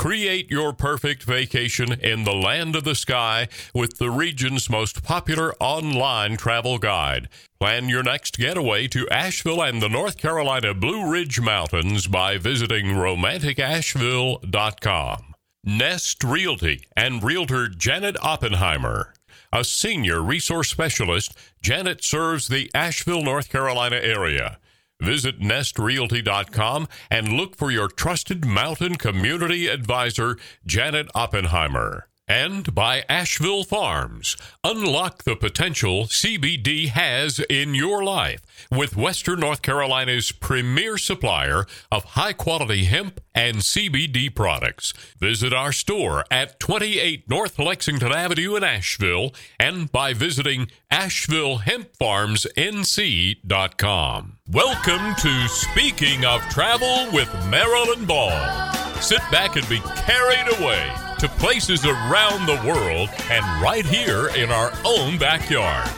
Create your perfect vacation in the land of the sky with the region's most popular online travel guide. Plan your next getaway to Asheville and the North Carolina Blue Ridge Mountains by visiting romanticasheville.com. Nest Realty and Realtor Janet Oppenheimer. A senior resource specialist, Janet serves the Asheville, North Carolina area. Visit nestrealty.com and look for your trusted mountain community advisor, Janet Oppenheimer. And by Asheville Farms. Unlock the potential CBD has in your life with Western North Carolina's premier supplier of high quality hemp and CBD products. Visit our store at 28 North Lexington Avenue in Asheville and by visiting AshevilleHempFarmsNC.com. Welcome to Speaking of Travel with Marilyn Ball. Sit back and be carried away to places around the world and right here in our own backyard.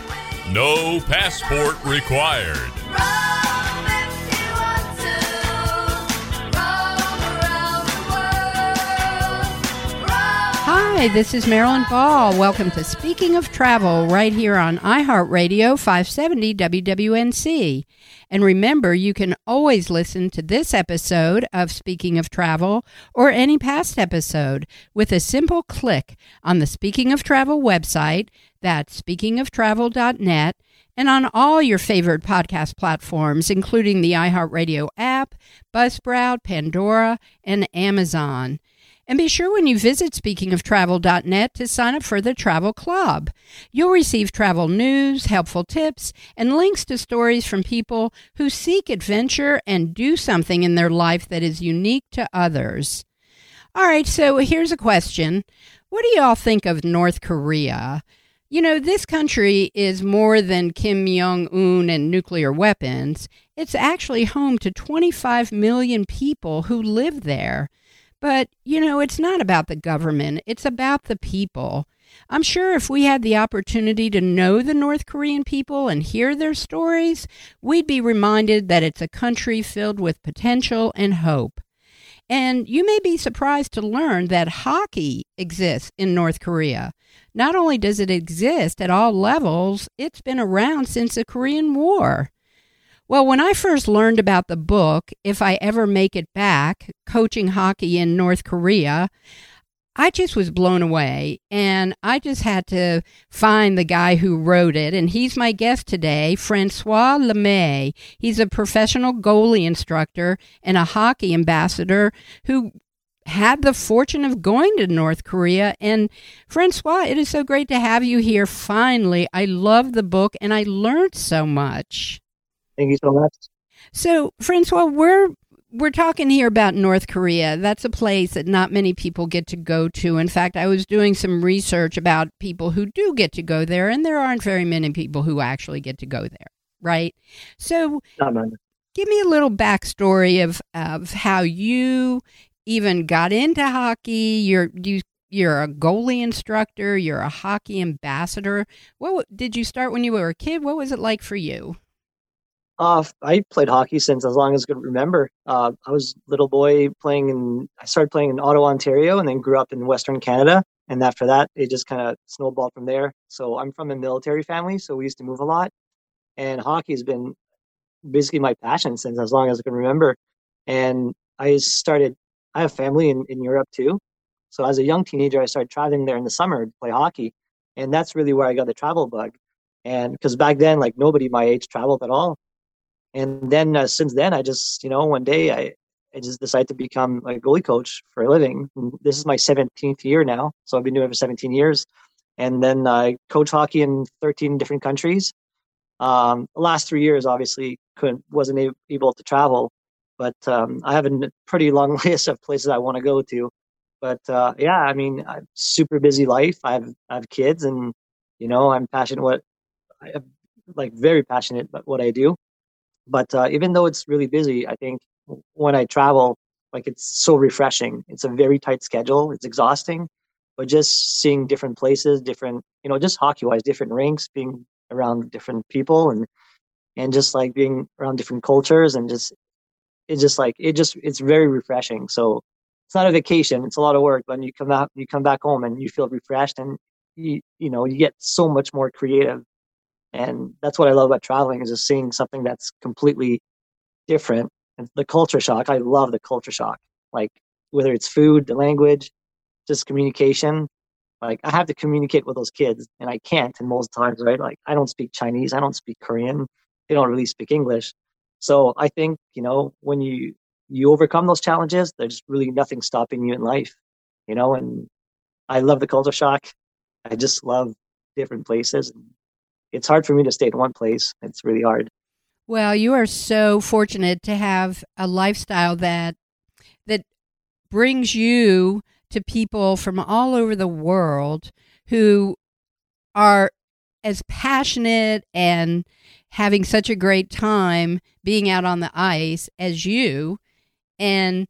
No passport required. Hi, this is Marilyn Ball. Welcome to Speaking of Travel right here on iHeartRadio 570 WWNC. And remember, you can always listen to this episode of Speaking of Travel or any past episode with a simple click on the Speaking of Travel website, that's speakingoftravel.net, and on all your favorite podcast platforms, including the iHeartRadio app, Buzzsprout, Pandora, and Amazon. And be sure when you visit speakingoftravel.net to sign up for the Travel Club. You'll receive travel news, helpful tips, and links to stories from people who seek adventure and do something in their life that is unique to others. All right, so here's a question What do y'all think of North Korea? You know, this country is more than Kim Jong un and nuclear weapons. It's actually home to 25 million people who live there. But, you know, it's not about the government, it's about the people. I'm sure if we had the opportunity to know the North Korean people and hear their stories, we'd be reminded that it's a country filled with potential and hope. And you may be surprised to learn that hockey exists in North Korea. Not only does it exist at all levels, it's been around since the Korean War. Well, when I first learned about the book, If I Ever Make It Back Coaching Hockey in North Korea, I just was blown away. And I just had to find the guy who wrote it. And he's my guest today, Francois Lemay. He's a professional goalie instructor and a hockey ambassador who had the fortune of going to North Korea. And Francois, it is so great to have you here finally. I love the book and I learned so much. Thank you so much. So, Francois, we're we're talking here about North Korea. That's a place that not many people get to go to. In fact, I was doing some research about people who do get to go there, and there aren't very many people who actually get to go there, right? So, give me a little backstory of of how you even got into hockey. You're you you're a goalie instructor. You're a hockey ambassador. What did you start when you were a kid? What was it like for you? I played hockey since as long as I could remember. Uh, I was little boy playing in. I started playing in Ottawa, Ontario, and then grew up in Western Canada. And after that, it just kind of snowballed from there. So I'm from a military family, so we used to move a lot. And hockey has been basically my passion since as long as I can remember. And I started. I have family in, in Europe too. So as a young teenager, I started traveling there in the summer to play hockey, and that's really where I got the travel bug. And because back then, like nobody my age traveled at all and then uh, since then, I just you know one day I I just decided to become a goalie coach for a living. This is my 17th year now, so I've been doing it for 17 years. and then I coach hockey in 13 different countries. Um, last three years, obviously, couldn't wasn't able to travel, but um, I have a pretty long list of places I want to go to. But uh, yeah, I mean, I'm super busy life. I have I have kids, and you know, I'm passionate what I'm like very passionate about what I do. But uh, even though it's really busy, I think when I travel, like it's so refreshing. It's a very tight schedule. It's exhausting, but just seeing different places, different, you know, just hockey wise, different rinks, being around different people and, and just like being around different cultures and just, it's just like, it just, it's very refreshing. So it's not a vacation. It's a lot of work, but you come out, you come back home and you feel refreshed and you, you know, you get so much more creative. And that's what I love about traveling is just seeing something that's completely different. And the culture shock, I love the culture shock. Like whether it's food, the language, just communication. Like I have to communicate with those kids, and I can't in most times, right? Like I don't speak Chinese, I don't speak Korean, they don't really speak English. So I think you know when you you overcome those challenges, there's really nothing stopping you in life, you know. And I love the culture shock. I just love different places. It's hard for me to stay in one place. It's really hard. Well, you are so fortunate to have a lifestyle that that brings you to people from all over the world who are as passionate and having such a great time being out on the ice as you and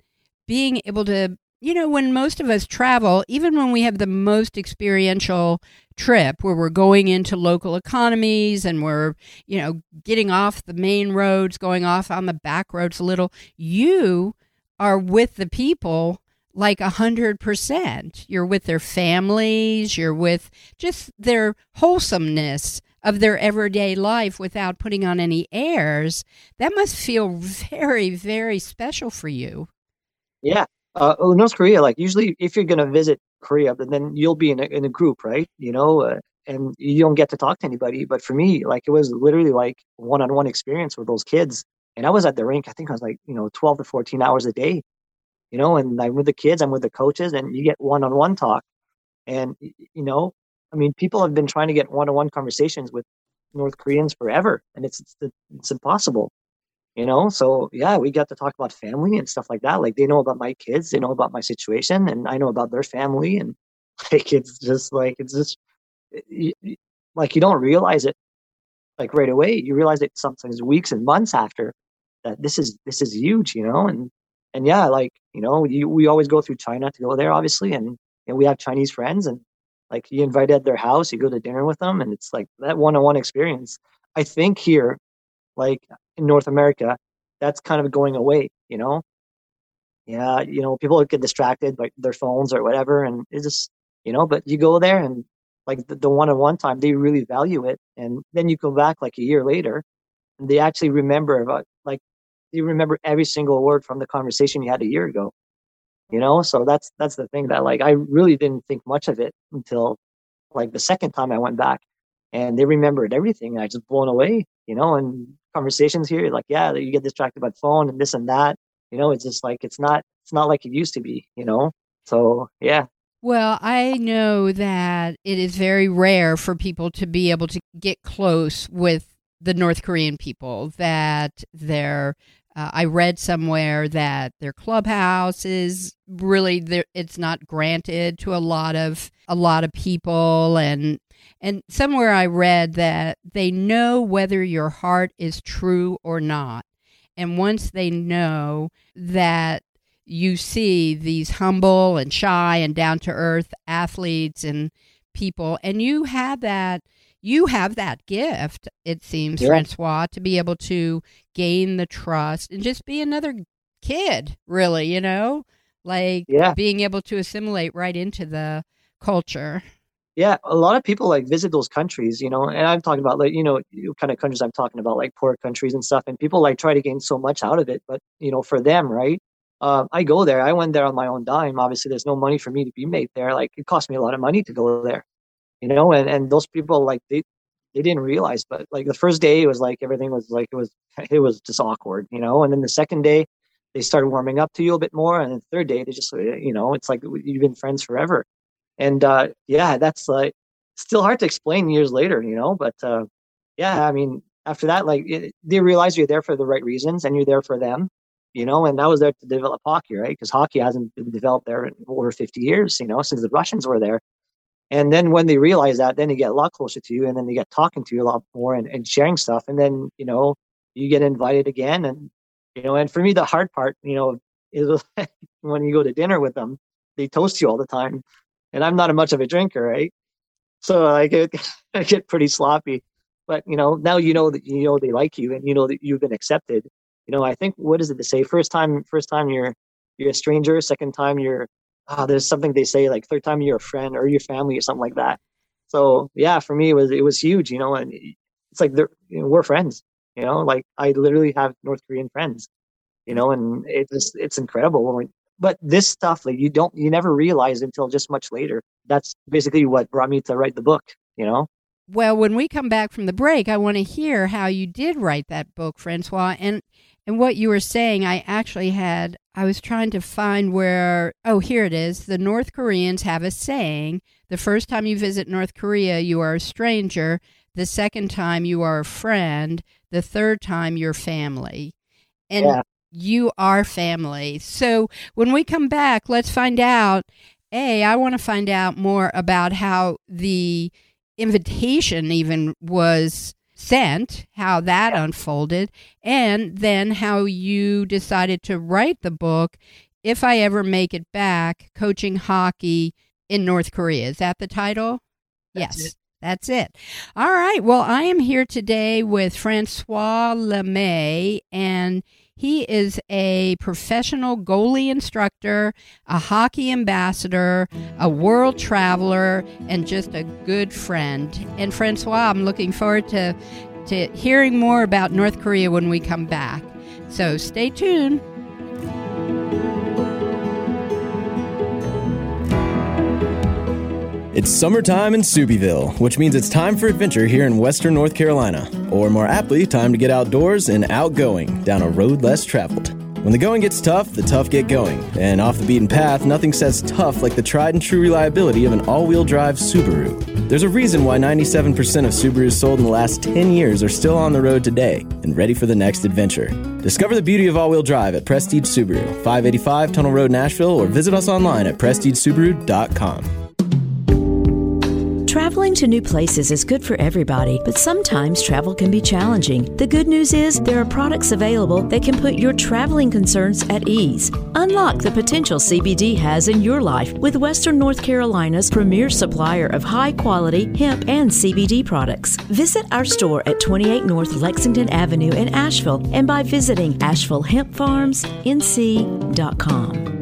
being able to you know when most of us travel even when we have the most experiential trip where we're going into local economies and we're you know getting off the main roads going off on the back roads a little you are with the people like a hundred percent. You're with their families, you're with just their wholesomeness of their everyday life without putting on any airs. That must feel very, very special for you. Yeah. Uh, North Korea, like usually if you're going to visit Korea, then you'll be in a, in a group, right? You know, uh, and you don't get to talk to anybody. But for me, like it was literally like one-on-one experience with those kids. And I was at the rink, I think I was like, you know, 12 to 14 hours a day you know, and I'm with the kids, I'm with the coaches, and you get one on one talk. And, you know, I mean, people have been trying to get one on one conversations with North Koreans forever, and it's, it's, it's impossible, you know? So, yeah, we got to talk about family and stuff like that. Like, they know about my kids, they know about my situation, and I know about their family. And, like, it's just like, it's just, like, you don't realize it like right away. You realize it sometimes weeks and months after that this is, this is huge, you know? And, and yeah, like you know, you, we always go through China to go there, obviously, and and we have Chinese friends, and like you invited at their house, you go to dinner with them, and it's like that one-on-one experience. I think here, like in North America, that's kind of going away. You know, yeah, you know, people get distracted by their phones or whatever, and it's just you know, but you go there and like the, the one-on-one time, they really value it, and then you come back like a year later, and they actually remember about like you remember every single word from the conversation you had a year ago you know so that's that's the thing that like i really didn't think much of it until like the second time i went back and they remembered everything i just blown away you know and conversations here like yeah you get distracted by the phone and this and that you know it's just like it's not it's not like it used to be you know? So yeah. Well, I know that it is very rare for people to be able to get close with the North Korean people, that they're uh, I read somewhere that their clubhouse is really it's not granted to a lot of a lot of people and and somewhere I read that they know whether your heart is true or not. And once they know that you see these humble and shy and down to earth athletes and people and you have that you have that gift, it seems, yeah. Francois, to be able to gain the trust and just be another kid, really, you know? Like yeah. being able to assimilate right into the culture. Yeah, a lot of people like visit those countries, you know, and I'm talking about like, you know, kind of countries I'm talking about, like poor countries and stuff, and people like try to gain so much out of it. But, you know, for them, right? Uh, I go there. I went there on my own dime. Obviously, there's no money for me to be made there. Like, it cost me a lot of money to go there you know, and, and those people like they they didn't realize, but like the first day it was like everything was like it was it was just awkward, you know, and then the second day they started warming up to you a bit more, and the third day they just you know it's like you've been friends forever, and uh, yeah, that's like still hard to explain years later, you know. But uh, yeah, I mean, after that, like it, they realize you're there for the right reasons and you're there for them, you know. And I was there to develop hockey, right? Because hockey hasn't been developed there in over 50 years, you know, since the Russians were there. And then when they realize that, then they get a lot closer to you, and then they get talking to you a lot more and, and sharing stuff. And then you know you get invited again, and you know. And for me, the hard part, you know, is when you go to dinner with them, they toast you all the time, and I'm not a much of a drinker, right? So I get I get pretty sloppy. But you know, now you know that you know they like you, and you know that you've been accepted. You know, I think what is it to say? First time, first time you're you're a stranger. Second time you're oh, there's something they say like third time you're a friend or your family or something like that. So yeah, for me it was it was huge. You know, and it's like you know, we're friends. You know, like I literally have North Korean friends. You know, and it's it's incredible but this stuff like you don't you never realize until just much later that's basically what brought me to write the book you know well when we come back from the break i want to hear how you did write that book francois and and what you were saying. I actually had i was trying to find where oh here it is. The north koreans have a saying the first time you visit north korea you are a stranger. The second time you are a friend. The third time you're family. And yeah. you are family. So when we come back, let's find out. A, I want to find out more about how the invitation even was sent, how that unfolded, and then how you decided to write the book, If I Ever Make It Back Coaching Hockey in North Korea. Is that the title? That's yes. It. That's it. All right. Well, I am here today with Francois Lemay, and he is a professional goalie instructor, a hockey ambassador, a world traveler, and just a good friend. And Francois, I'm looking forward to, to hearing more about North Korea when we come back. So stay tuned. It's summertime in Soupyville, which means it's time for adventure here in western North Carolina. Or more aptly, time to get outdoors and outgoing down a road less traveled. When the going gets tough, the tough get going. And off the beaten path, nothing says tough like the tried and true reliability of an all wheel drive Subaru. There's a reason why 97% of Subarus sold in the last 10 years are still on the road today and ready for the next adventure. Discover the beauty of all wheel drive at Prestige Subaru, 585 Tunnel Road, Asheville, or visit us online at prestigesubaru.com. Traveling to new places is good for everybody, but sometimes travel can be challenging. The good news is there are products available that can put your traveling concerns at ease. Unlock the potential CBD has in your life with Western North Carolina's premier supplier of high quality hemp and CBD products. Visit our store at 28 North Lexington Avenue in Asheville and by visiting AshevilleHempFarmsNC.com.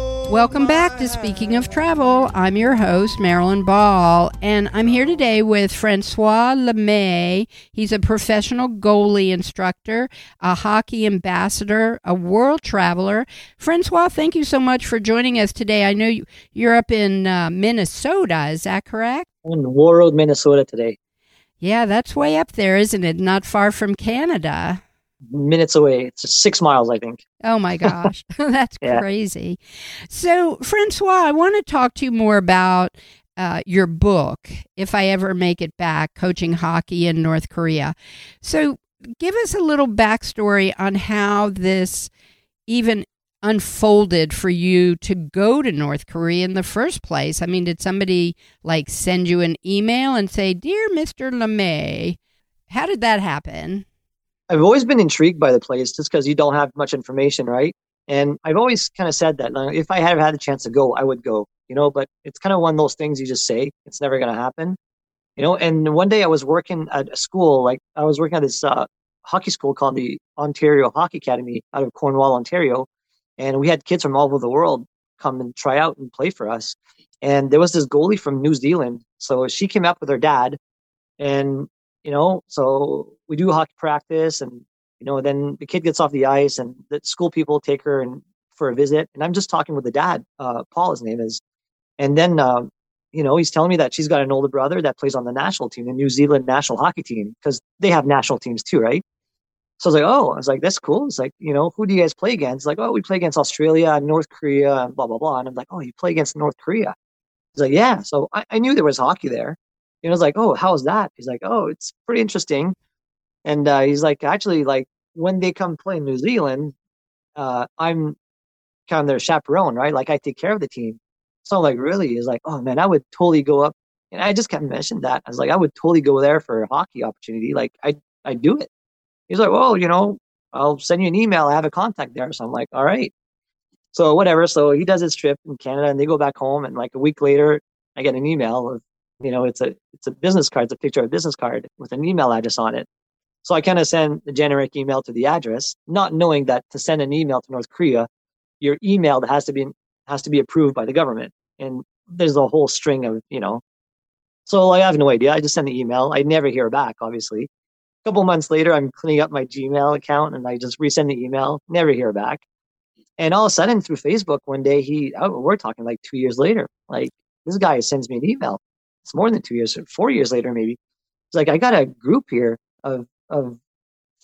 Welcome back to Speaking of Travel. I'm your host, Marilyn Ball, and I'm here today with Francois Lemay. He's a professional goalie instructor, a hockey ambassador, a world traveler. Francois, thank you so much for joining us today. I know you're up in uh, Minnesota, is that correct? In Warroad, Minnesota today. Yeah, that's way up there, isn't it? Not far from Canada minutes away. It's six miles, I think. Oh my gosh, that's yeah. crazy. So, Francois, I want to talk to you more about uh, your book, If I Ever Make It Back Coaching Hockey in North Korea. So, give us a little backstory on how this even unfolded for you to go to North Korea in the first place. I mean, did somebody like send you an email and say, Dear Mr. LeMay, how did that happen? I've always been intrigued by the place just because you don't have much information, right? And I've always kind of said that if I had had the chance to go, I would go, you know, but it's kind of one of those things you just say, it's never going to happen, you know. And one day I was working at a school, like I was working at this uh, hockey school called the Ontario Hockey Academy out of Cornwall, Ontario. And we had kids from all over the world come and try out and play for us. And there was this goalie from New Zealand. So she came up with her dad and you know so we do hockey practice and You know, then the kid gets off the ice and the school people take her and for a visit. And I'm just talking with the dad, uh, Paul, his name is. And then, um, you know, he's telling me that she's got an older brother that plays on the national team, the New Zealand national hockey team, because they have national teams too, right? So I was like, oh, I was like, that's cool. It's like, you know, who do you guys play against? like, oh, we play against Australia, North Korea, and blah, blah, blah. And I'm like, oh, you play against North Korea. He's like, yeah. So I, I knew there was hockey there. You know, I was like, oh, how's that? He's like, oh, it's pretty interesting. And uh, he's like, actually, like when they come play in New Zealand, uh, I'm kind of their chaperone, right? Like I take care of the team. So I'm like, really? He's like, oh man, I would totally go up. And I just kept mentioning that. I was like, I would totally go there for a hockey opportunity. Like I, I do it. He's like, well, you know, I'll send you an email. I have a contact there. So I'm like, all right. So whatever. So he does his trip in Canada and they go back home. And like a week later, I get an email of, you know, it's a, it's a business card. It's a picture of a business card with an email address on it. So I kind of send the generic email to the address, not knowing that to send an email to North Korea, your email has to be has to be approved by the government. And there's a whole string of, you know. So I have no idea. I just send the email. I never hear back, obviously. A couple months later, I'm cleaning up my Gmail account and I just resend the email, never hear back. And all of a sudden, through Facebook, one day he, oh, we're talking like two years later, like this guy sends me an email. It's more than two years, four years later, maybe. It's like, I got a group here of, of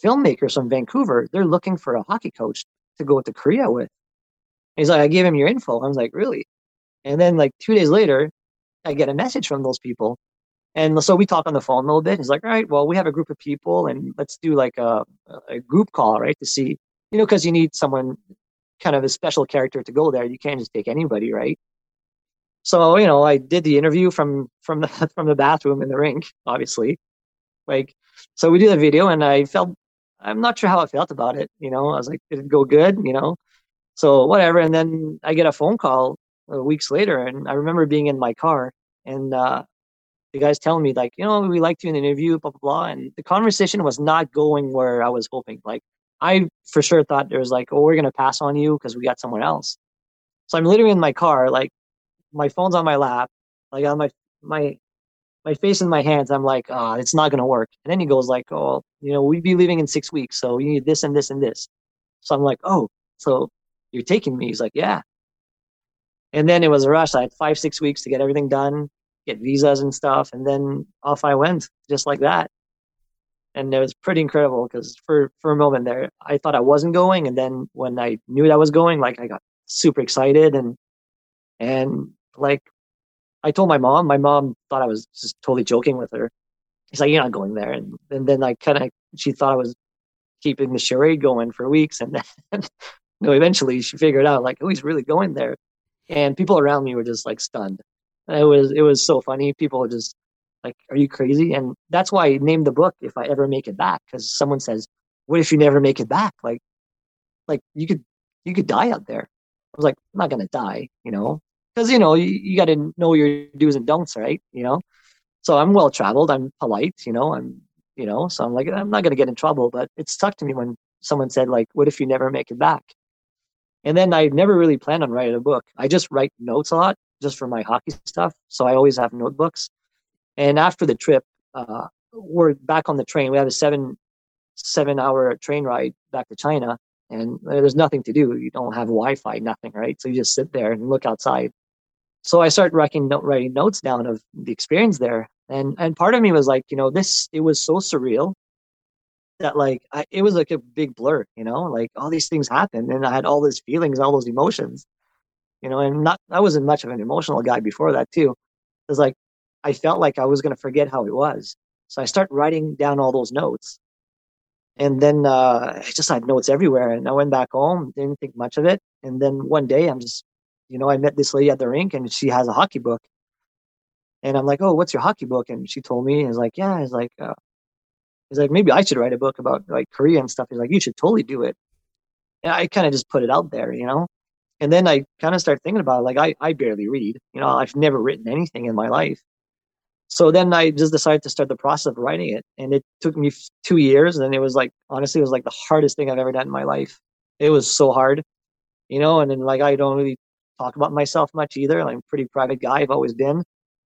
filmmakers from Vancouver. They're looking for a hockey coach to go to Korea with. And he's like, I gave him your info. I was like, really? And then like two days later, I get a message from those people and so we talk on the phone a little bit. He's like, all right, well, we have a group of people and let's do like a, a group call, right? To see, you know, because you need someone kind of a special character to go there. You can't just take anybody, right? So, you know, I did the interview from from the from the bathroom in the rink, obviously. Like, so we do the video and I felt I'm not sure how I felt about it. You know, I was like, did it go good? You know, so whatever. And then I get a phone call uh, weeks later, and I remember being in my car, and uh, the guy's telling me like, you know, we liked you in the interview, blah blah blah, and the conversation was not going where I was hoping. Like, I for sure thought there was like, oh, we're gonna pass on you because we got someone else. So I'm literally in my car, like my phone's on my lap, like on my my my face in my hands. I'm like, ah, oh, it's not gonna work. And then he goes like, oh, you know, we'd be leaving in six weeks, so you need this and this and this. So I'm like, oh, so you're taking me? He's like, yeah. And then it was a rush. I had five, six weeks to get everything done get visas and stuff. And then off I went just like that. And it was pretty incredible because for, for a moment there, I thought I wasn't going. And then when I knew that I was going, like I got super excited and, and like I told my mom, my mom thought I was just totally joking with her. He's like, you're not going there. And, and then I kind of, she thought I was keeping the charade going for weeks. And then, you know, eventually she figured out like, oh, he's really going there. And people around me were just like stunned. It was it was so funny. People were just like, "Are you crazy?" And that's why I named the book "If I Ever Make It Back" because someone says, "What if you never make it back?" Like, like you could you could die out there. I was like, I'm not gonna die, you know, because you know you, you got to know your do's and don'ts, right? You know, so I'm well traveled. I'm polite, you know. I'm you know, so I'm like, I'm not gonna get in trouble. But it stuck to me when someone said like, "What if you never make it back?" And then I never really planned on writing a book. I just write notes a lot just for my hockey stuff. So I always have notebooks. And after the trip, uh, we're back on the train. We have a seven seven hour train ride back to China, and there's nothing to do. You don't have Wi-Fi, nothing, right? So you just sit there and look outside. So I started writing writing notes down of the experience there, and and part of me was like, you know, this it was so surreal that like I, it was like a big blur, you know, like all these things happened, and I had all these feelings, all those emotions, you know, and not I wasn't much of an emotional guy before that too. It was like I felt like I was gonna forget how it was. So I start writing down all those notes. And then uh, I just had notes everywhere. And I went back home, didn't think much of it. And then one day I'm just, you know, I met this lady at the rink and she has a hockey book. And I'm like, oh, what's your hockey book? And she told me, and he's like, yeah, he's like, uh, he's like, maybe I should write a book about like Korea and stuff. He's like, you should totally do it. And I kind of just put it out there, you know? and then I kind of start thinking about it. Like I, I barely read, you know, I've never written anything in my life. So then I just decided to start the process of writing it. And it took me two years. And it was like, honestly, it was like the hardest thing I've ever done in my life. It was so hard, you know, and then like, I don't really talk about myself much either. I'm a pretty private guy. I've always been,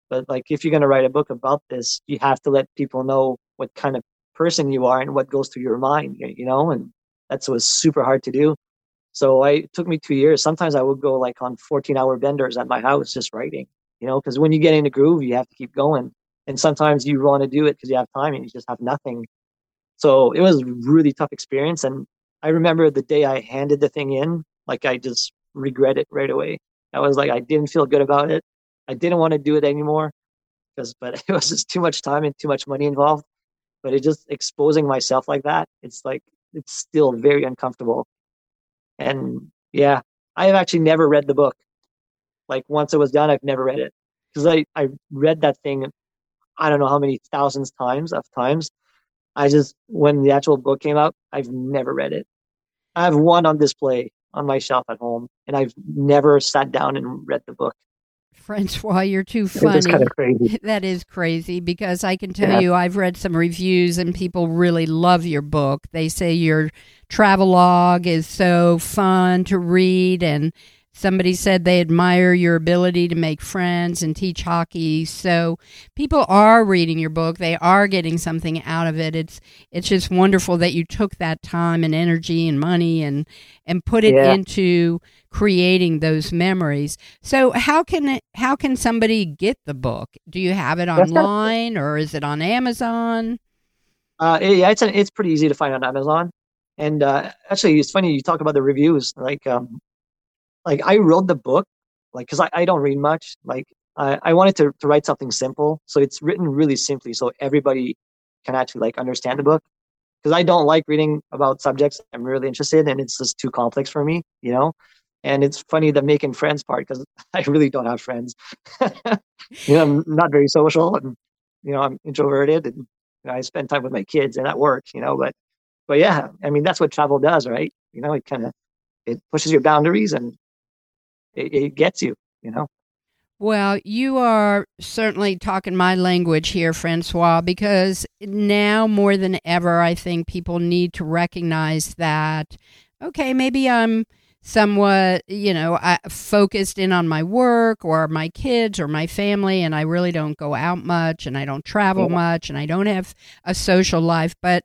but like, if you're going to write a book about this, you have to let people know what kind of person you are and what goes through your mind, you know, and that's was super hard to do. So I it took me two years. Sometimes I would go like on 14 hour benders at my house just writing, you know, because when you get in the groove, you have to keep going. And sometimes you want to do it because you have time and you just have nothing. So it was a really tough experience. And I remember the day I handed the thing in, like I just regret it right away. I was like, I didn't feel good about it. I didn't want to do it anymore because, but it was just too much time and too much money involved. But it just exposing myself like that, it's like, it's still very uncomfortable. And yeah, I have actually never read the book. Like once it was done, I've never read it because I, I read that thing, I don't know how many thousands times of times. I just, when the actual book came out, I've never read it. I have one on display on my shelf at home, and I've never sat down and read the book. Francois, you're too funny. kind of crazy. That is crazy because I can tell Yeah. you I've read some reviews and people really love your book. They say your travelogue is so fun to read and somebody said they admire your ability to make friends and teach hockey. So people are reading your book. They are getting something out of it. It's it's just wonderful that you took that time and energy and money and and put it Yeah. into creating those memories. So how can it, how can somebody get the book? Do you have it online or is it on Amazon? Uh, it- yeah, it's an, it's pretty easy to find on Amazon. And uh, actually, it's funny you talk about the reviews. Like, um, like I wrote the book, like because I, I don't read much. Like, I, I wanted to to write something simple, so it's written really simply, so everybody can actually like understand the book. Because I don't like reading about subjects I'm really interested in. And it's just too complex for me, you know. And it's funny the making friends part because I really don't have friends. you know, I'm not very social, and you know, I'm introverted, and I spend time with my kids and at work, you know, but but yeah, I mean that's what travel does, right? You know, it kind of it pushes your boundaries and it, it gets you, you know. Well, you are certainly talking my language here, Francois, because now more than ever, I think people need to recognize that, okay, maybe I'm somewhat, you know, I, focused in on my work or my kids or my family, and I really don't go out much and I don't travel Yeah. much and I don't have a social life, but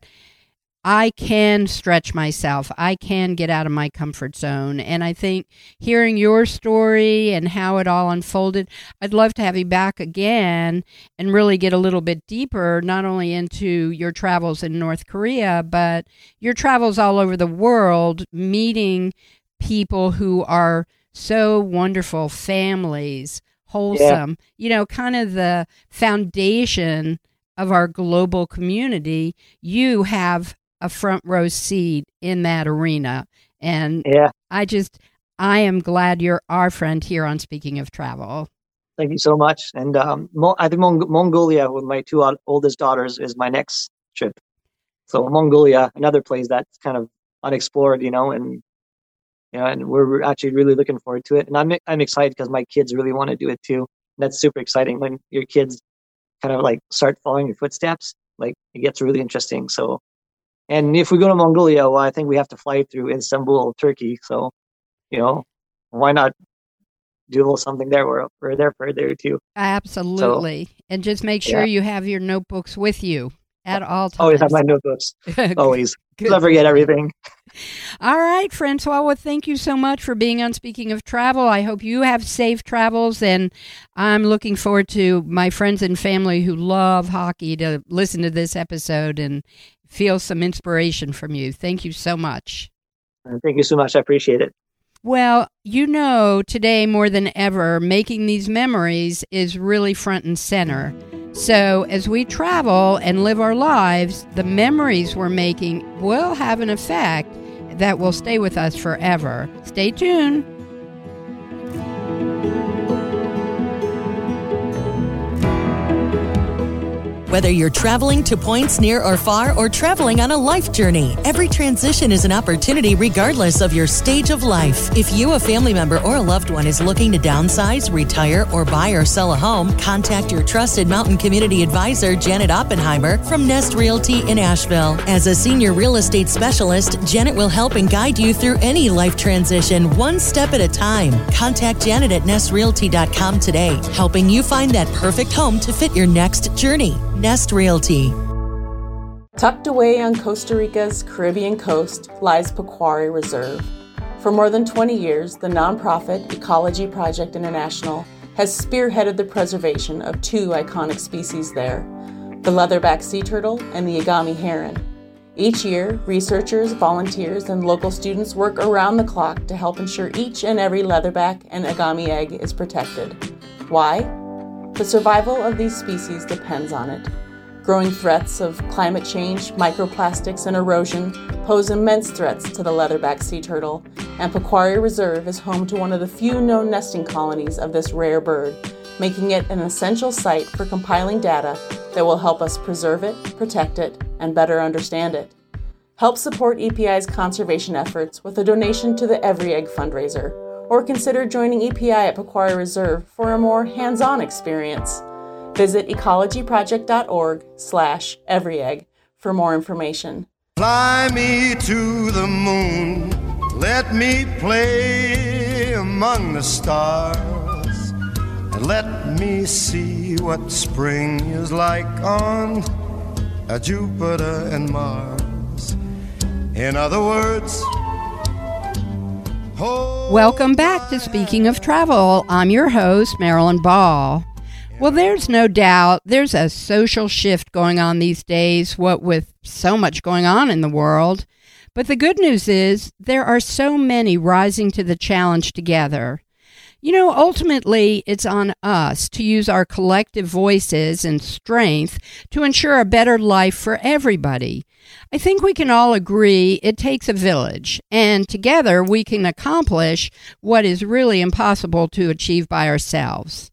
I can stretch myself. I can get out of my comfort zone. And I think hearing your story and how it all unfolded, I'd love to have you back again and really get a little bit deeper, not only into your travels in North Korea, but your travels all over the world, meeting people who are so wonderful, families, wholesome, you know, kind of the foundation of our global community. You have a front row seat in that arena. And Yeah, I just, I am glad you're our friend here on Speaking of Travel. thank you so much. And um, Mo- I think Mong- Mongolia with my two o- oldest daughters is my next trip. So Mongolia, another place that's kind of unexplored, you know, and you know, and we're we're actually really looking forward to it. And I'm I'm excited because my kids really want to do it too. That's super exciting when your kids kind of like start following your footsteps. Like it gets really interesting. So, and if we go to Mongolia, well, I think we have to fly through Istanbul, Turkey. So, you know, why not do a little something there? We're we're there for a day or two. Absolutely. and just make sure yeah. you have your notebooks with you at oh, all times. Always have my notebooks. Always. Never forget everything. All right, Francois. Well, thank you so much for being on Speaking of Travel. I hope you have safe travels, and I'm looking forward to my friends and family who love hockey to listen to this episode and feel some inspiration from you. Thank you so much. Uh, thank you so much. I appreciate it. Well, you know, today more than ever, making these memories is really front and center. So, as we travel and live our lives, the memories we're making will have an effect that will stay with us forever. Stay tuned. Whether you're traveling to points near or far or traveling on a life journey, every transition is an opportunity regardless of your stage of life. If you, a family member, or a loved one is looking to downsize, retire, or buy or sell a home, contact your trusted mountain community advisor, Janet Oppenheimer from Nest Realty in Asheville. As a senior real estate specialist, Janet will help and guide you through any life transition one step at a time. Contact Janet at nestrealty.com today, helping you find that perfect home to fit your next journey. Nest Realty. Tucked away on Costa Rica's Caribbean coast lies Pacuare Reserve. For more than 20 years, the nonprofit Ecology Project International has spearheaded the preservation of two iconic species there the leatherback sea turtle and the agami heron. Each year, researchers, volunteers, and local students work around the clock to help ensure each and every leatherback and agami egg is protected. Why? The survival of these species depends on it. Growing threats of climate change, microplastics, and erosion pose immense threats to the leatherback sea turtle, and Pacuare Reserve is home to one of the few known nesting colonies of this rare bird, making it an essential site for compiling data that will help us preserve it, protect it, and better understand it. Help support EPI's conservation efforts with a donation to the Every Egg fundraiser, or consider joining EPI at Pacuare Reserve for a more hands-on experience. Visit ecologyproject.org slash everyegg for more information. Fly me to the moon, let me play among the stars, and let me see what spring is like on uh, Jupiter and Mars. In other words, Welcome back to Speaking of Travel. I'm your host, Marilyn Ball. Well, there's no doubt there's a social shift going on these days, what with so much going on in the world. But the good news is there are so many rising to the challenge together. You know, ultimately, it's on us to use our collective voices and strength to ensure a better life for everybody. I think we can all agree it takes a village, and together we can accomplish what is really impossible to achieve by ourselves.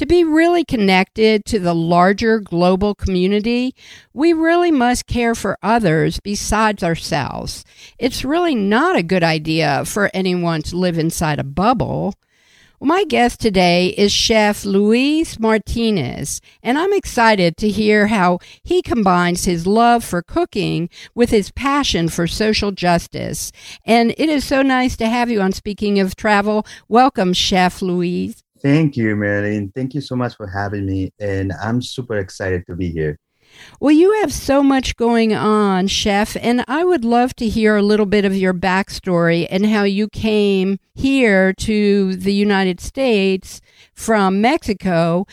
To be really connected to the larger global community, we really must care for others besides ourselves. It's really not a good idea for anyone to live inside a bubble. My guest today is Chef Luis Martinez, and I'm excited to hear how he combines his love for cooking with his passion for social justice. And it is so nice to have you on Speaking of Travel. Welcome, Chef Luis. Thank you, Marilyn. Thank you so much for having me. And I'm super excited to be here. Well, you have so much going on, Chef, and I would love to hear a little bit of your backstory and how you came here to the United States from Mexico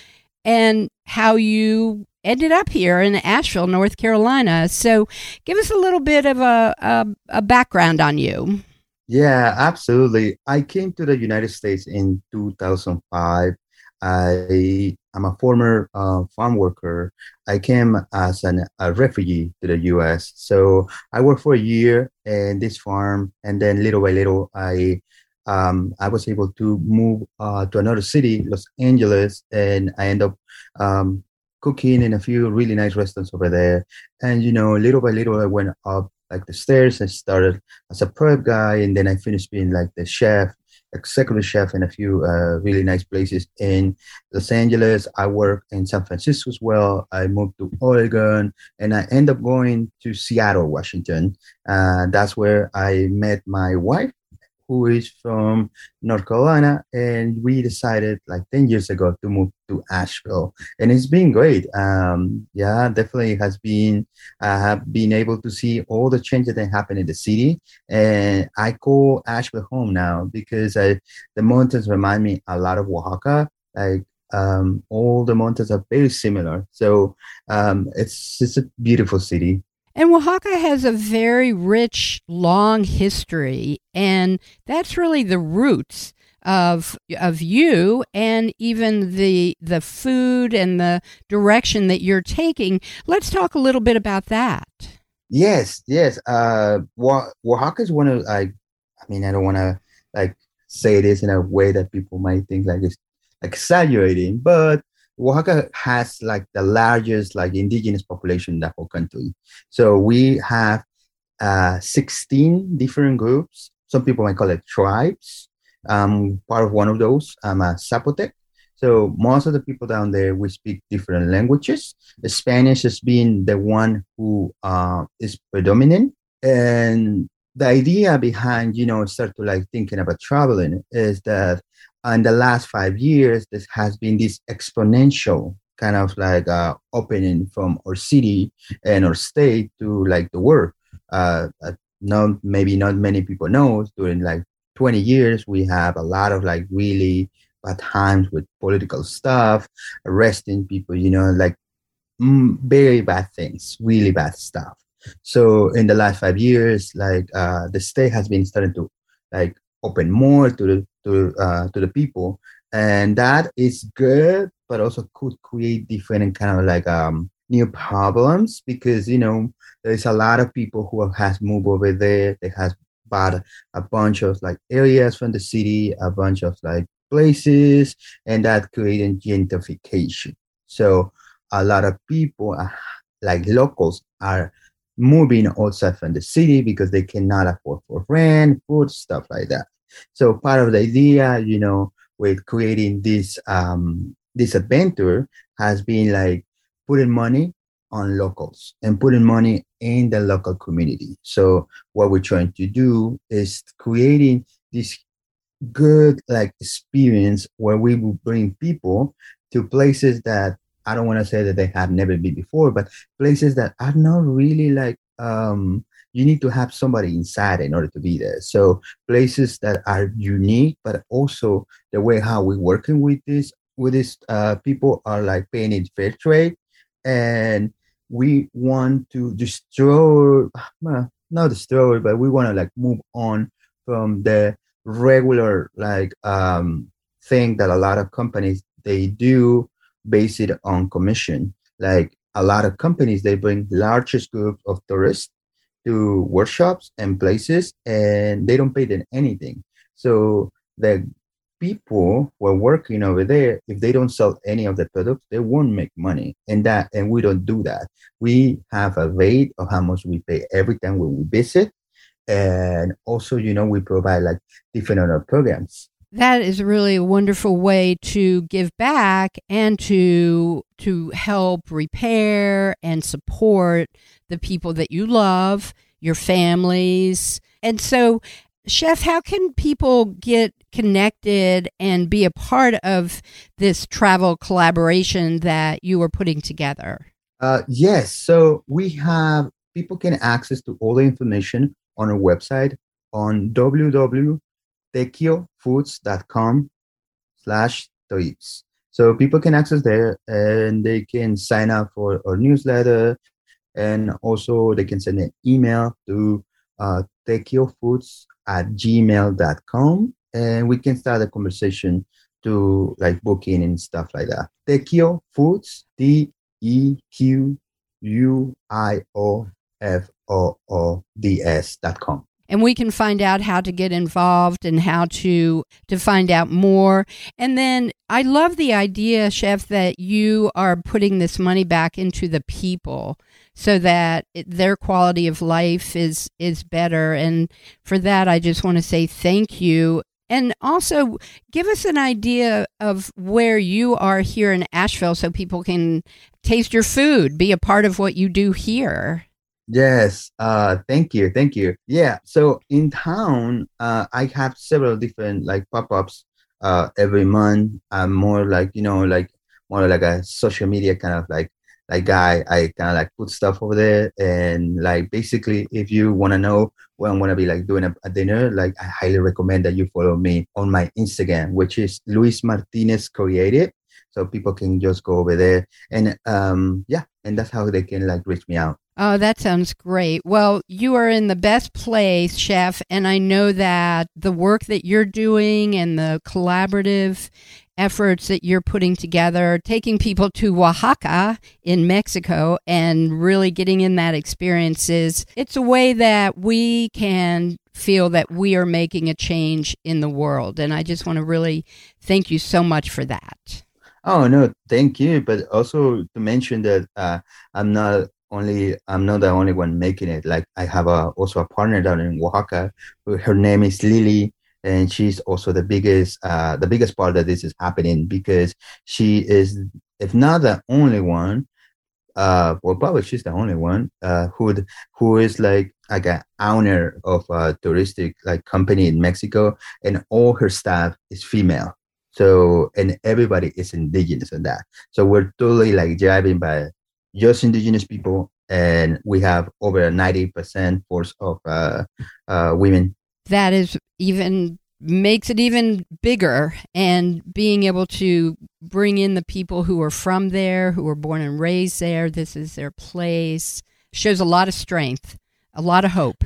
and how you ended up here in Asheville, North Carolina. So give us a little bit of a, a, a background on you. Yeah, absolutely. I came to the United States in 2005. I am a former uh, farm worker. I came as an, a refugee to the U.S. So I worked for a year in this farm, and then little by little, I um, I was able to move uh, to another city, Los Angeles, and I end up um, cooking in a few really nice restaurants over there. And you know, little by little, I went up like the stairs. I started as a prep guy, and then I finished being like the chef, executive chef in a few uh, really nice places in Los Angeles. I work in San Francisco as well. I moved to Oregon, and I end up going to Seattle, Washington. Uh, that's where I met my wife, who is from North Carolina, and we decided like 10 years ago to move to Asheville, and it's been great. Um, yeah, definitely has been. I have been able to see all the changes that happen in the city, and I call Asheville home now because I, the mountains remind me a lot of Oaxaca. Like um, all the mountains are very similar, so um, it's it's a beautiful city. And Oaxaca has a very rich, long history, and that's really the roots of of you and even the the food and the direction that you're taking. Let's talk a little bit about that. Yes, yes. Uh, Oaxaca is one of like, I mean, I don't want to like say this in a way that people might think like it's exaggerating, but Oaxaca has like the largest like indigenous population in the whole country. So we have uh, 16 different groups. Some people might call it tribes. Um, part of one of those, I'm a Zapotec. So most of the people down there, we speak different languages. The Spanish has been the one who uh, is predominant. And the idea behind, you know, start to like thinking about traveling is that in the last five years, there has been this exponential kind of like uh, opening from our city and our state to like the world. Uh, uh not maybe not many people know during like 20 years we have a lot of like really bad times with political stuff, arresting people, you know, like mm, very bad things, really bad stuff. So in the last five years, like uh, the state has been starting to like open more to the to uh, to the people, and that is good, but also could create different kind of like um new problems because you know there's a lot of people who has moved over there. They has bought a bunch of like areas from the city, a bunch of like places, and that created gentrification. So a lot of people, uh, like locals, are moving outside from the city because they cannot afford for rent, food, stuff like that. So part of the idea, you know, with creating this um, this adventure has been like putting money on locals and putting money in the local community. So what we're trying to do is creating this good like experience where we will bring people to places that I don't want to say that they have never been before, but places that are not really like um, you need to have somebody inside in order to be there. So places that are unique, but also the way how we're working with this with these uh, people are like paying it fair trade, and we want to destroy, not destroy, but we want to like move on from the regular like um, thing that a lot of companies they do base it on commission. Like a lot of companies, they bring largest group of tourists to workshops and places, and they don't pay them anything. So the people who are working over there, if they don't sell any of the products, they won't make money. And that, and we don't do that. We have a rate of how much we pay every time when we visit, and also, you know, we provide like different other programs. That is really a wonderful way to give back and to to help repair and support the people that you love, your families. And so Chef, how can people get connected and be a part of this travel collaboration that you are putting together? Uh, yes. So we have people can access to all the information on our website on www.tequiofoods.com slash trips. So people can access there and they can sign up for our newsletter and also they can send an email to uh, tequiofoods at gmail.com and we can start a conversation to like booking and stuff like that. Tequio Foods, T E Q U I O F O O D S dot com and we can find out how to get involved and how to to find out more. And then i love the idea chef that you are putting this money back into the people so that it, their quality of life is is better. And for that i just want to say thank you. And also give us an idea of where you are here in asheville so people can taste your food be a part of what you do here Yes, uh, thank you, thank you. Yeah, so in town, uh, I have several different like pop-ups uh, every month. I'm more like you know like more like a social media kind of like like guy. I kind of like put stuff over there and like basically, if you want to know when I'm gonna be like doing a, a, dinner, like I highly recommend that you follow me on my Instagram, which is Luis Martinez Creative. So people can just go over there and um yeah, and that's how they can like reach me out. Oh, that sounds great. Well, you are in the best place, chef, and I know that the work that you're doing and the collaborative efforts that you're putting together, taking people to Oaxaca in Mexico and really getting in that experience is it's a way that we can feel that we are making a change in the world. And I just want to really thank you so much for that. Oh no, thank you. But also to mention that uh, I'm not only I'm not the only one making it. Like I have a also a partner down in Oaxaca. Her name is Lily, and she's also the biggest uh, the biggest part that this is happening because she is, if not the only one, uh, well probably she's the only one uh, who who is like like an owner of a touristic like company in Mexico, and all her staff is female. So and everybody is indigenous in that. So we're totally like driving by just indigenous people, and we have over ninety percent force of uh, uh, women. That is even makes it even bigger and being able to bring in the people who are from there who were born and raised there this is their place shows a lot of strength a lot of hope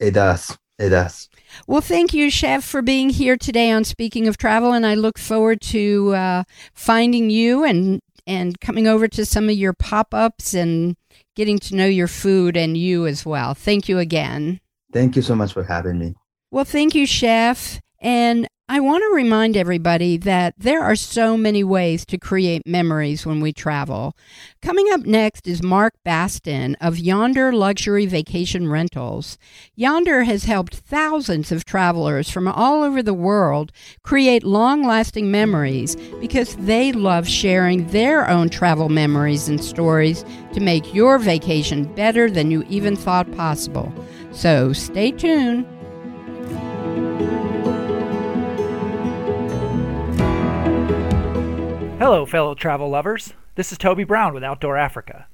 it does it does. Well thank you chef for being here today on speaking of travel and i look forward to uh, finding you and and coming over to some of your pop-ups and getting to know your food and you as well. Thank you again. Thank you so much for having me. Well, thank you, Chef. And I want to remind everybody that there are so many ways to create memories when we travel. Coming up next is Mark Bastin of Yonder Luxury Vacation Rentals. Yonder has helped thousands of travelers from all over the world create long lasting memories because they love sharing their own travel memories and stories to make your vacation better than you even thought possible. So stay tuned. Hello, fellow travel lovers. This is Toby Brown with Outdoor Africa.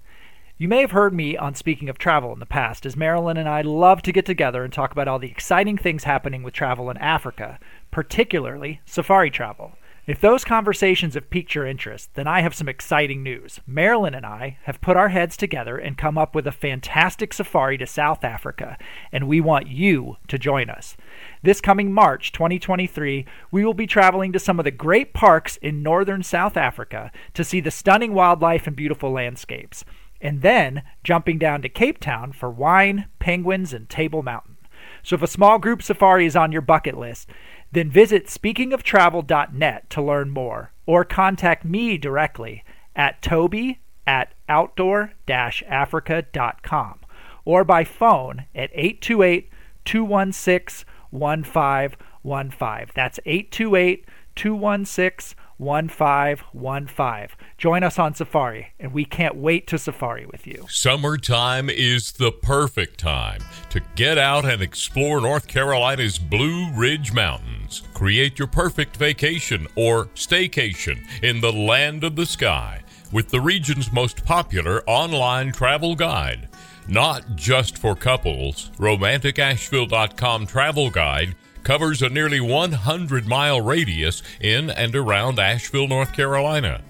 You may have heard me on Speaking of Travel in the past, as Marilyn and I love to get together and talk about all the exciting things happening with travel in Africa, particularly safari travel. If those conversations have piqued your interest, then I have some exciting news. Marilyn and I have put our heads together and come up with a fantastic safari to South Africa, and we want you to join us. This coming March 2023, we will be traveling to some of the great parks in northern South Africa to see the stunning wildlife and beautiful landscapes, and then jumping down to Cape Town for wine, penguins, and Table Mountain. So if a small group safari is on your bucket list, then visit speakingoftravel.net to learn more, or contact me directly at toby at outdoor-africa.com or by phone at 828 216 1515. That's 828 216 1515. Join us on Safari, and we can't wait to Safari with you. Summertime is the perfect time to get out and explore North Carolina's Blue Ridge Mountains. Create your perfect vacation or staycation in the land of the sky with the region's most popular online travel guide. Not just for couples, RomanticAsheville.com travel guide covers a nearly 100 mile radius in and around Asheville, North Carolina.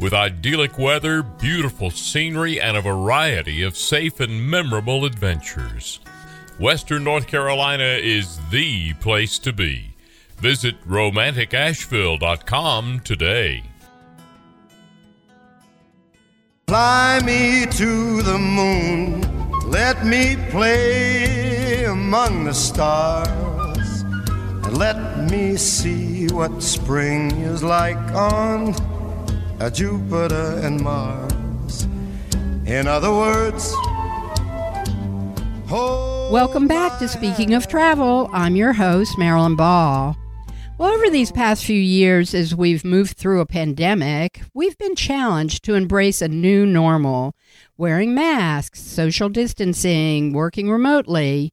With idyllic weather, beautiful scenery, and a variety of safe and memorable adventures. Western North Carolina is the place to be. Visit romanticasheville.com today. Fly me to the moon, let me play among the stars, and let me see what spring is like on Jupiter and Mars. In other words, Welcome back to Speaking of Travel. I'm your host, Marilyn Ball. Well, over these past few years, as we've moved through a pandemic, we've been challenged to embrace a new normal wearing masks, social distancing, working remotely.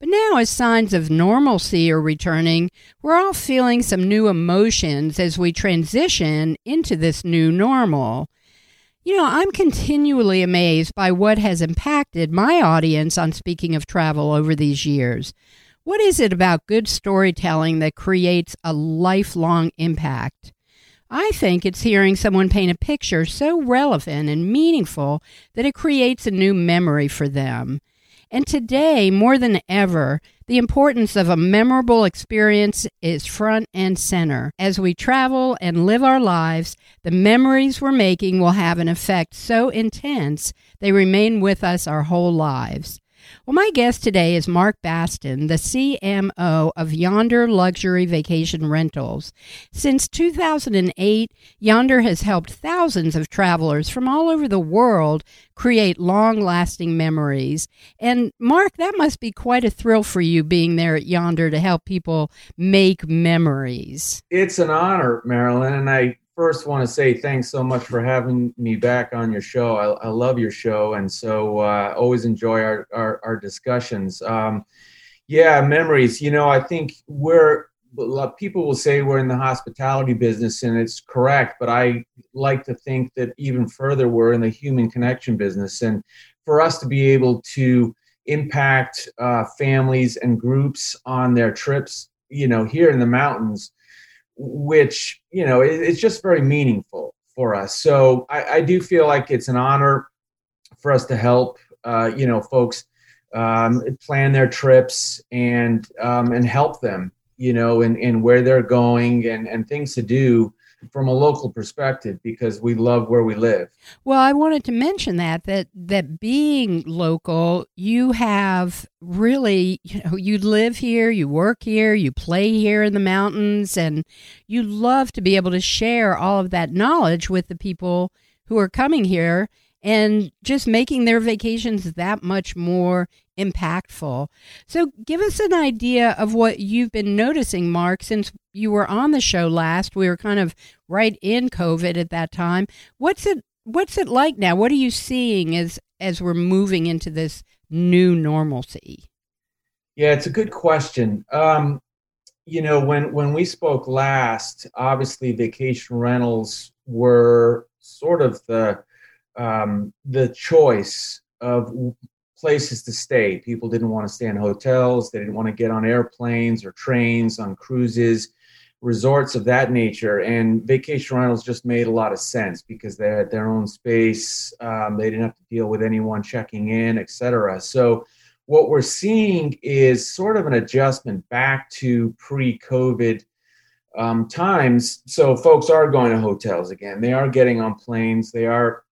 But now, as signs of normalcy are returning, we're all feeling some new emotions as we transition into this new normal. You know, I'm continually amazed by what has impacted my audience on Speaking of Travel over these years. What is it about good storytelling that creates a lifelong impact? I think it's hearing someone paint a picture so relevant and meaningful that it creates a new memory for them. And today, more than ever, the importance of a memorable experience is front and center. As we travel and live our lives, the memories we're making will have an effect so intense they remain with us our whole lives. Well, my guest today is Mark Baston, the CMO of Yonder Luxury Vacation Rentals. Since 2008, Yonder has helped thousands of travelers from all over the world create long lasting memories. And Mark, that must be quite a thrill for you being there at Yonder to help people make memories. It's an honor, Marilyn, and I first want to say thanks so much for having me back on your show. I, I love your show, and so uh, always enjoy our our, our discussions. Um, yeah, memories. You know, I think we're people will say we're in the hospitality business, and it's correct. But I like to think that even further, we're in the human connection business, and for us to be able to impact uh, families and groups on their trips, you know, here in the mountains, which you know, it, it's just very meaningful for us. So I, I, do feel like it's an honor for us to help, uh, you know, folks um, plan their trips and um, and help them, you know, and in where they're going and, and things to do from a local perspective because we love where we live. Well, I wanted to mention that that that being local, you have really, you know, you live here, you work here, you play here in the mountains and you love to be able to share all of that knowledge with the people who are coming here and just making their vacations that much more impactful. So, give us an idea of what you've been noticing, Mark, since you were on the show last. We were kind of right in COVID at that time. What's it What's it like now? What are you seeing as as we're moving into this new normalcy? Yeah, it's a good question. Um, you know, when when we spoke last, obviously vacation rentals were sort of the um, the choice of places to stay. People didn't want to stay in hotels. They didn't want to get on airplanes or trains, on cruises, resorts of that nature. And vacation rentals just made a lot of sense because they had their own space. Um, they didn't have to deal with anyone checking in, etc. So what we're seeing is sort of an adjustment back to pre-COVID um, times. So folks are going to hotels again. They are getting on planes. They are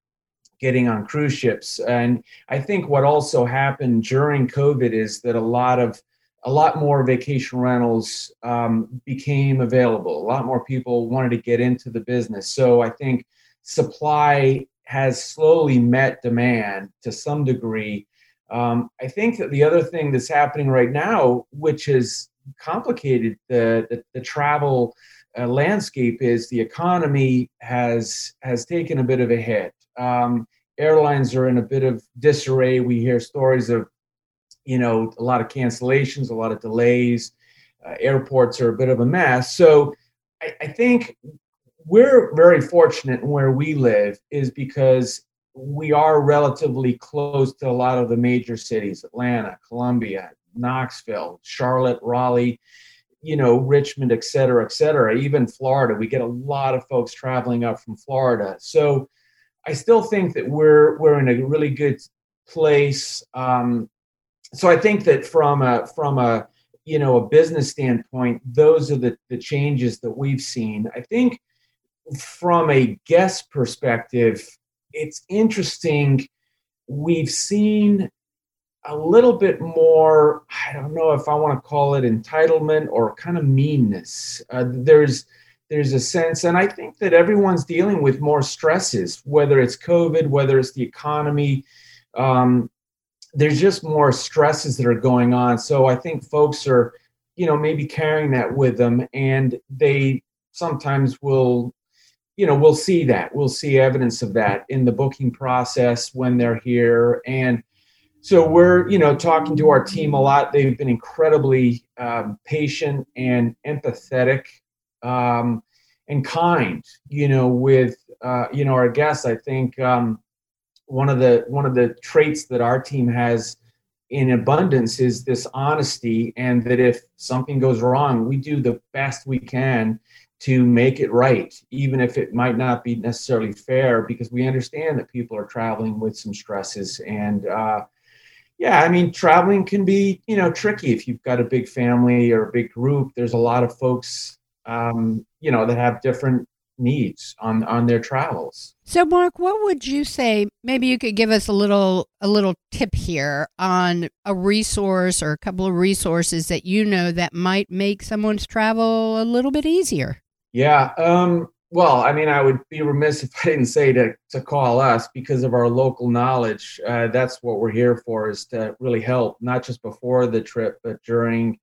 getting on cruise ships. And I think what also happened during COVID is that a lot of a lot more vacation rentals um, became available. A lot more people wanted to get into the business. So I think supply has slowly met demand to some degree. Um, I think that the other thing that's happening right now, which has complicated the, the, the travel uh, landscape, is the economy has has taken a bit of a hit um, airlines are in a bit of disarray. We hear stories of, you know, a lot of cancellations, a lot of delays. Uh, airports are a bit of a mess. So I, I think we're very fortunate where we live is because we are relatively close to a lot of the major cities atlanta columbia knoxville charlotte raleigh you know richmond et cetera et cetera even florida we get a lot of folks traveling up from florida so I still think that we're we're in a really good place. Um, so I think that from a from a you know a business standpoint, those are the the changes that we've seen. I think from a guest perspective, it's interesting. We've seen a little bit more. I don't know if I want to call it entitlement or kind of meanness. Uh, there's there's a sense, and I think that everyone's dealing with more stresses, whether it's COVID, whether it's the economy. Um, there's just more stresses that are going on. So I think folks are, you know, maybe carrying that with them, and they sometimes will, you know, we'll see that. We'll see evidence of that in the booking process when they're here, and so we're, you know, talking to our team a lot. They've been incredibly um, patient and empathetic um, and kind, you know, with uh, you know our guests. I think um, one of the one of the traits that our team has in abundance is this honesty, and that if something goes wrong, we do the best we can to make it right, even if it might not be necessarily fair, because we understand that people are traveling with some stresses and. Uh, yeah, I mean, traveling can be, you know, tricky if you've got a big family or a big group. There's a lot of folks um, you know, that have different needs on on their travels. So Mark, what would you say maybe you could give us a little a little tip here on a resource or a couple of resources that you know that might make someone's travel a little bit easier? Yeah, um well, I mean, I would be remiss if I didn't say to, to call us because of our local knowledge. Uh, that's what we're here for, is to really help, not just before the trip, but during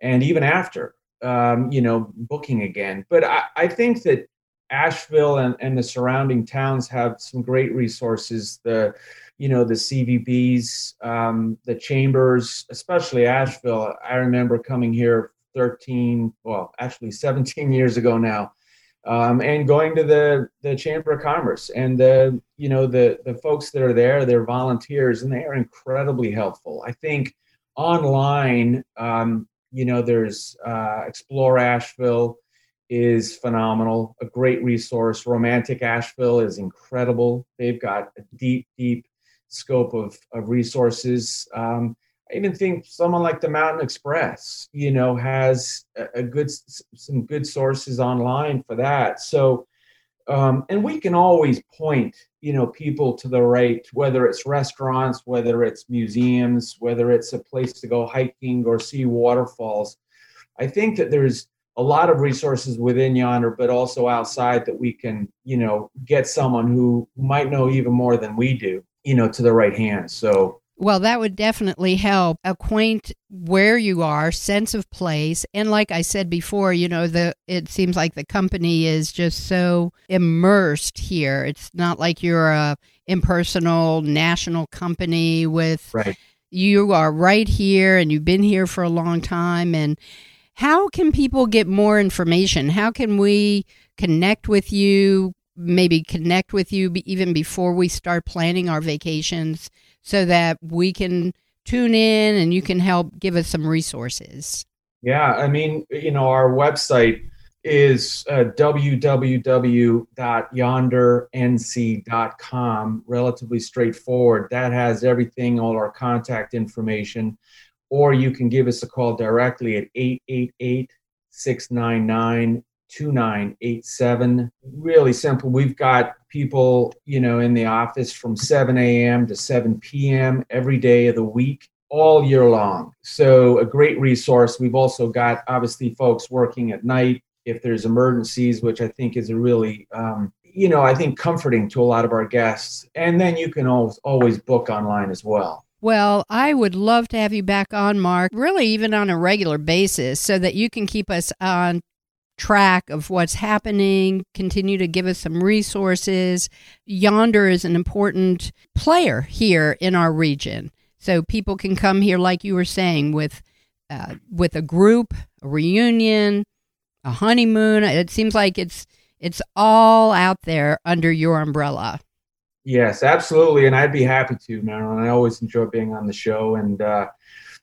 and even after um, you know, booking again. But I, I think that Asheville and, and the surrounding towns have some great resources. The, you know, the CVBs, um, the chambers, especially Asheville. I remember coming here 13, well, actually 17 years ago now. Um, and going to the the Chamber of Commerce and the you know the the folks that are there, they're volunteers and they are incredibly helpful. I think online, um, you know, there's uh, Explore Asheville is phenomenal, a great resource. Romantic Asheville is incredible. They've got a deep, deep scope of, of resources. Um, I even think someone like the Mountain Express, you know, has a, a good some good sources online for that. So, um, and we can always point, you know, people to the right, whether it's restaurants, whether it's museums, whether it's a place to go hiking or see waterfalls. I think that there's a lot of resources within yonder but also outside that we can you know get someone who might know even more than we do you know to the right hand so well, that would definitely help acquaint where you are, sense of place, and like I said before, you know, the it seems like the company is just so immersed here. It's not like you're a impersonal national company with right. you are right here and you've been here for a long time and how can people get more information? How can we connect with you, maybe connect with you even before we start planning our vacations so that we can tune in and you can help give us some resources? Yeah, I mean, you know, our website is uh, www.yondernc.com. Relatively straightforward. That has everything, all our contact information or you can give us a call directly at 888 699 2987. Really simple. We've got people, you know, in the office from 7 a.m. to 7 p.m. every day of the week, all year long. So, a great resource. We've also got, obviously, folks working at night if there's emergencies, which I think is a really, um, you know, I think comforting to a lot of our guests. And then you can always, always book online as well. Well, I would love to have you back on, Mark, really even on a regular basis, so that you can keep us on track of what's happening, continue to give us some resources. Yonder is an important player here in our region. So people can come here, like you were saying, with uh, with a group, a reunion, a honeymoon. It seems like it's it's all out there under your umbrella. Yes, absolutely, and I'd be happy to, Marilyn. I always enjoy being on the show, and uh,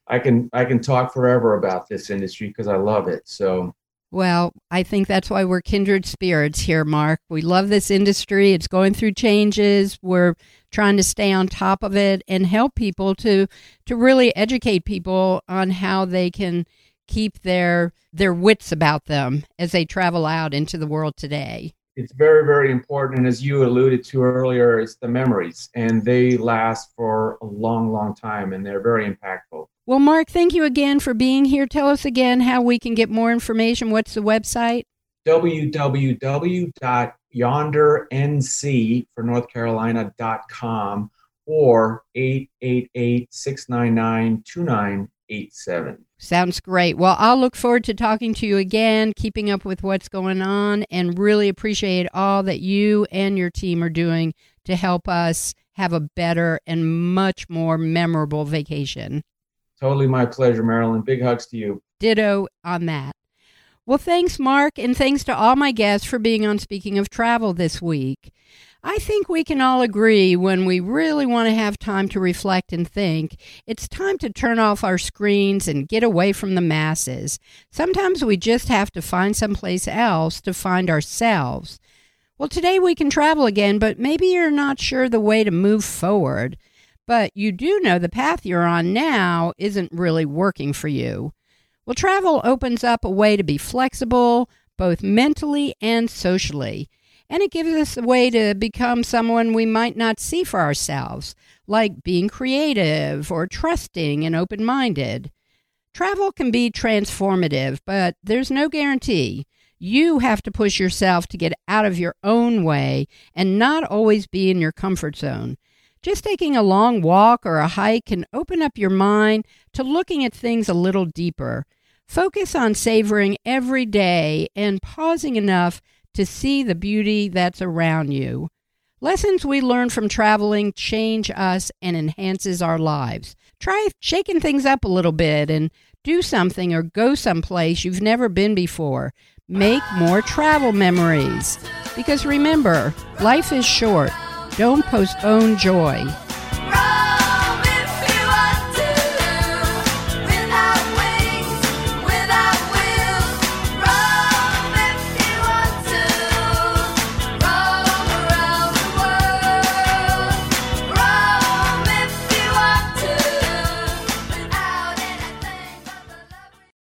I can I can talk forever about this industry because I love it. So. Well, I think that's why we're kindred spirits here, Mark. We love this industry. It's going through changes. We're trying to stay on top of it and help people to to really educate people on how they can keep their their wits about them as they travel out into the world today it's very very important and as you alluded to earlier it's the memories and they last for a long long time and they're very impactful well mark thank you again for being here tell us again how we can get more information what's the website www.yondernc for north carolina.com or 888-699-2987 Sounds great. Well, I'll look forward to talking to you again, keeping up with what's going on, and really appreciate all that you and your team are doing to help us have a better and much more memorable vacation. Totally my pleasure, Marilyn. Big hugs to you. Ditto on that. Well, thanks, Mark, and thanks to all my guests for being on Speaking of Travel this week. I think we can all agree when we really want to have time to reflect and think, it's time to turn off our screens and get away from the masses. Sometimes we just have to find someplace else to find ourselves. Well, today we can travel again, but maybe you're not sure the way to move forward. But you do know the path you're on now isn't really working for you. Well, travel opens up a way to be flexible, both mentally and socially and it gives us a way to become someone we might not see for ourselves, like being creative or trusting and open minded. Travel can be transformative, but there's no guarantee. You have to push yourself to get out of your own way and not always be in your comfort zone. Just taking a long walk or a hike can open up your mind to looking at things a little deeper. Focus on savoring every day and pausing enough to see the beauty that's around you. Lessons we learn from traveling change us and enhances our lives. Try shaking things up a little bit and Do something or go someplace you've never been before. Make more travel memories. Because remember, life is short. Don't postpone joy.